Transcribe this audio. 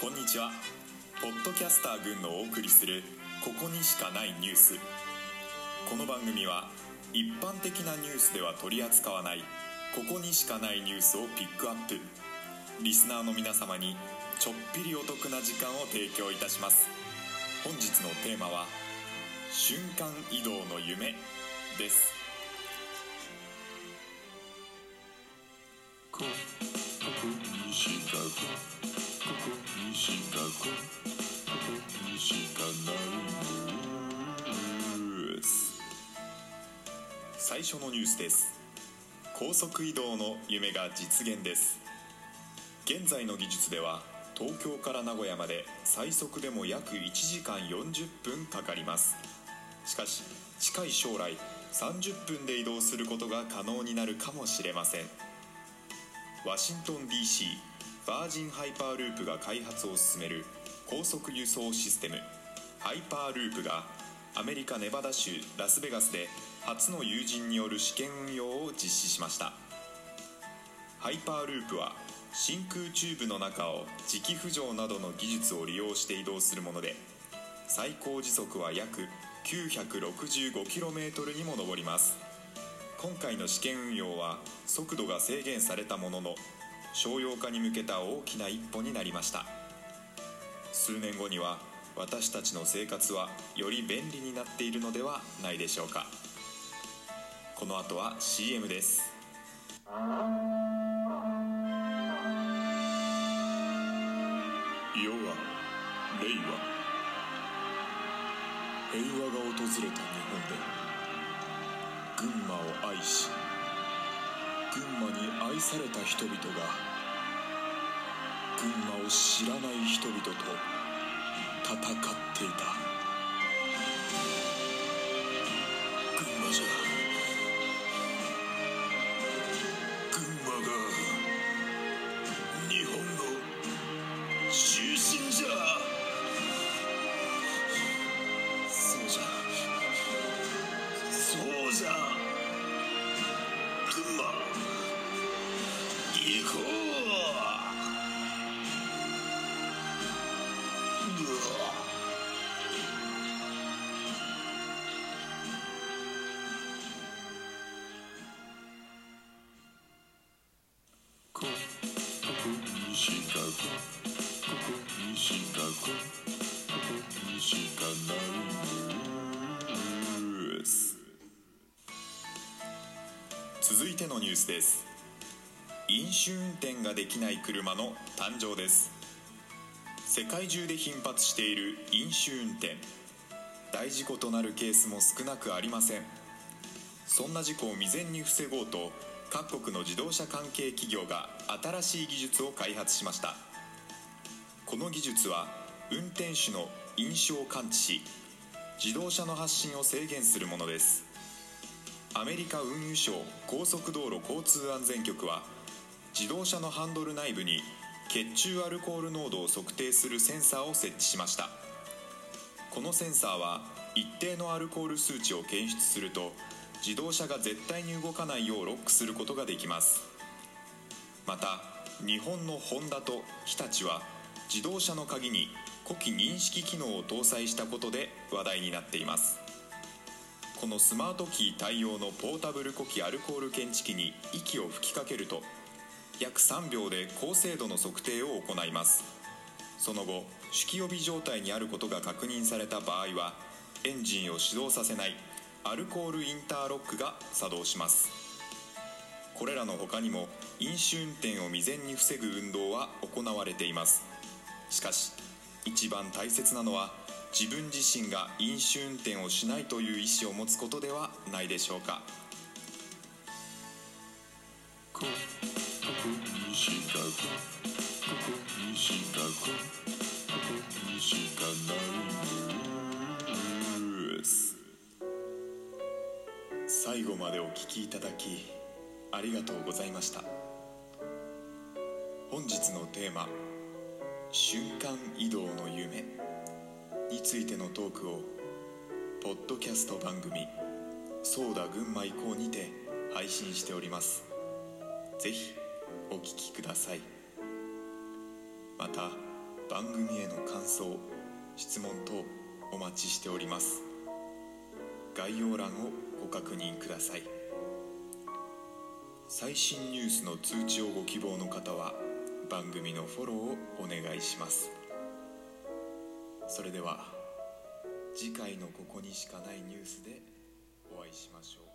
こんにちは。ポッドキャスター軍のお送りする「ここにしかないニュース」この番組は一般的なニュースでは取り扱わないここにしかないニュースをピックアップ。リスナーの皆様にちょっぴりお得な時間を提供いたします。本日のテーマは「瞬間移動の夢」です。ここにしかここ。にしかここにしかないニュース最初のニュースです。高速移動の夢が実現です。現在の技術では東京から名古屋まで最速でも約1時間40分かかります。しかし近い将来30分で移動することが可能になるかもしれません。ワシントン DC バージンハイパーループが開発を進める高速輸送システム。ハイパーループがアメリカネバダ州ラスベガスで初の有人による試験運用を実施しました。ハイパーループは真空チューブの中を磁気浮上などの技術を利用して移動するもので最高時速は約 965km にも上ります。今回の試験運用は速度が制限されたものの商用化に向けた大きな一歩になりました。数年後には私たちの生活はより便利になっているのではないでしょうか。この後は CM です。世は令和平和が訪れた日本で群馬を愛し群馬に愛された人々が群馬を知らない人々と戦っていた。続いてのニュースです。飲酒運転ができない車の誕生です。世界中で頻発している飲酒運転。大事故となるケースも少なくありません。そんな事故を未然に防ごうと各国の自動車関係企業が新しい技術を開発しました。この技術は運転手の飲酒を感知し自動車の発進を制限するものです。アメリカ運輸省高速道路交通安全局は自動車のハンドル内部に血中アルコール濃度を測定するセンサーを設置しました。このセンサーは一定のアルコール数値を検出すると自動車が絶対に動かないようロックすることができます。また日本のホンダと日立は自動車の鍵に呼気認識機能を搭載したことで話題になっています。このスマートキー対応のポータブル呼気アルコール検知器に息を吹きかけると約3秒で高精度の測定を行います。その後酒気帯び状態にあることが確認された場合はエンジンを始動させないアルコールインターロックが作動します。これらの他にも飲酒運転を未然に防ぐ運動は行われています。しかし一番大切なのは自分自身が飲酒運転をしないという意思を持つことではないでしょうか。最後までお聞きいただきありがとうございました本日のテーマ「瞬間移動の夢」についてのトークをポッドキャスト番組「ソーダ群馬以降」にて配信しております。ぜひお聞きください。また番組への感想質問等お待ちしております。概要欄をご確認ください。最新ニュースの通知をご希望の方は番組のフォローをお願いします。それでは次回のここにしかないニュースでお会いしましょう。